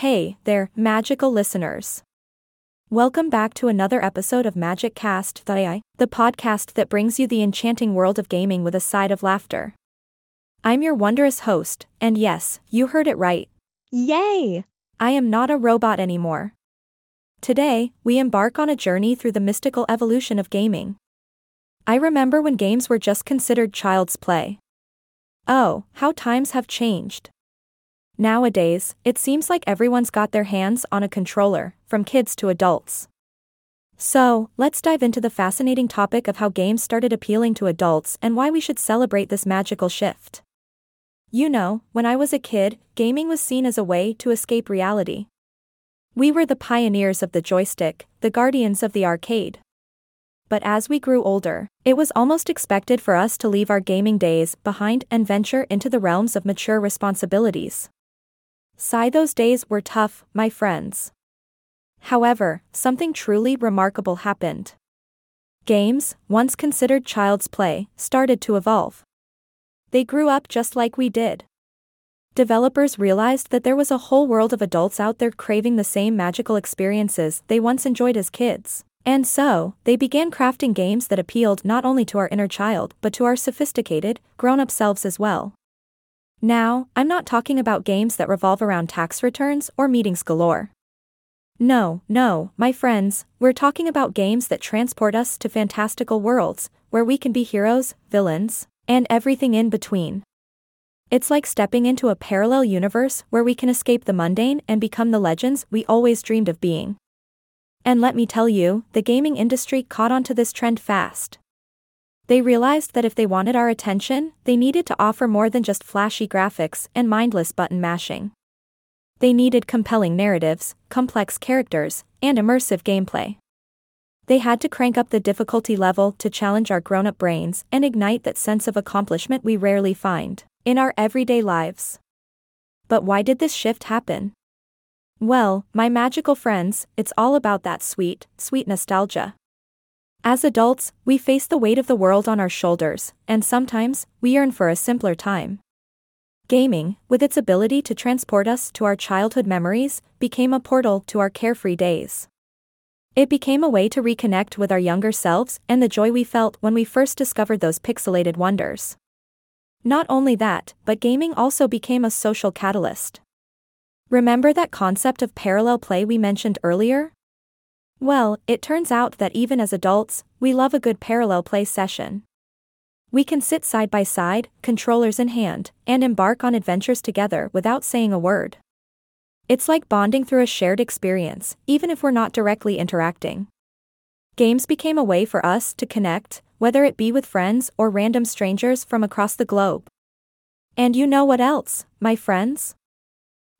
Hey there, magical listeners. Welcome back to another episode of Magic Cast the podcast that brings you the enchanting world of gaming with a side of laughter. I'm your wondrous host, and yes, you heard it right. Yay! I am not a robot anymore. Today, we embark on a journey through the mystical evolution of gaming. I remember when games were just considered child's play. Oh, how times have changed. Nowadays, it seems like everyone's got their hands on a controller, from kids to adults. So, let's dive into the fascinating topic of how games started appealing to adults and why we should celebrate this magical shift. You know, when I was a kid, gaming was seen as a way to escape reality. We were the pioneers of the joystick, the guardians of the arcade. But as we grew older, it was almost expected for us to leave our gaming days behind and venture into the realms of mature responsibilities. Sigh those days were tough, my friends. However, something truly remarkable happened. Games, once considered child's play, started to evolve. They grew up just like we did. Developers realized that there was a whole world of adults out there craving the same magical experiences they once enjoyed as kids. And so, they began crafting games that appealed not only to our inner child but to our sophisticated, grown up selves as well. Now, I'm not talking about games that revolve around tax returns or meetings galore. No, no, my friends, we're talking about games that transport us to fantastical worlds, where we can be heroes, villains, and everything in between. It's like stepping into a parallel universe where we can escape the mundane and become the legends we always dreamed of being. And let me tell you, the gaming industry caught onto this trend fast. They realized that if they wanted our attention, they needed to offer more than just flashy graphics and mindless button mashing. They needed compelling narratives, complex characters, and immersive gameplay. They had to crank up the difficulty level to challenge our grown up brains and ignite that sense of accomplishment we rarely find in our everyday lives. But why did this shift happen? Well, my magical friends, it's all about that sweet, sweet nostalgia. As adults, we face the weight of the world on our shoulders, and sometimes, we yearn for a simpler time. Gaming, with its ability to transport us to our childhood memories, became a portal to our carefree days. It became a way to reconnect with our younger selves and the joy we felt when we first discovered those pixelated wonders. Not only that, but gaming also became a social catalyst. Remember that concept of parallel play we mentioned earlier? Well, it turns out that even as adults, we love a good parallel play session. We can sit side by side, controllers in hand, and embark on adventures together without saying a word. It's like bonding through a shared experience, even if we're not directly interacting. Games became a way for us to connect, whether it be with friends or random strangers from across the globe. And you know what else, my friends?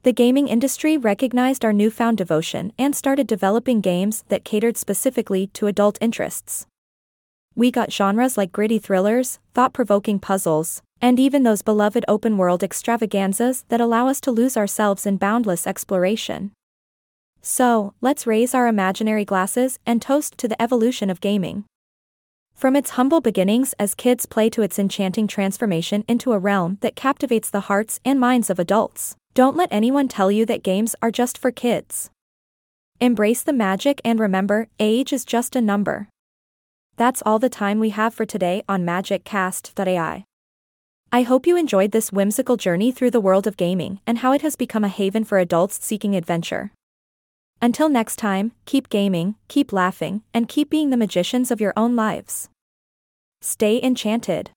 The gaming industry recognized our newfound devotion and started developing games that catered specifically to adult interests. We got genres like gritty thrillers, thought provoking puzzles, and even those beloved open world extravaganzas that allow us to lose ourselves in boundless exploration. So, let's raise our imaginary glasses and toast to the evolution of gaming. From its humble beginnings as kids play to its enchanting transformation into a realm that captivates the hearts and minds of adults. Don't let anyone tell you that games are just for kids. Embrace the magic and remember, age is just a number. That's all the time we have for today on MagicCast.ai. I hope you enjoyed this whimsical journey through the world of gaming and how it has become a haven for adults seeking adventure. Until next time, keep gaming, keep laughing, and keep being the magicians of your own lives. Stay enchanted.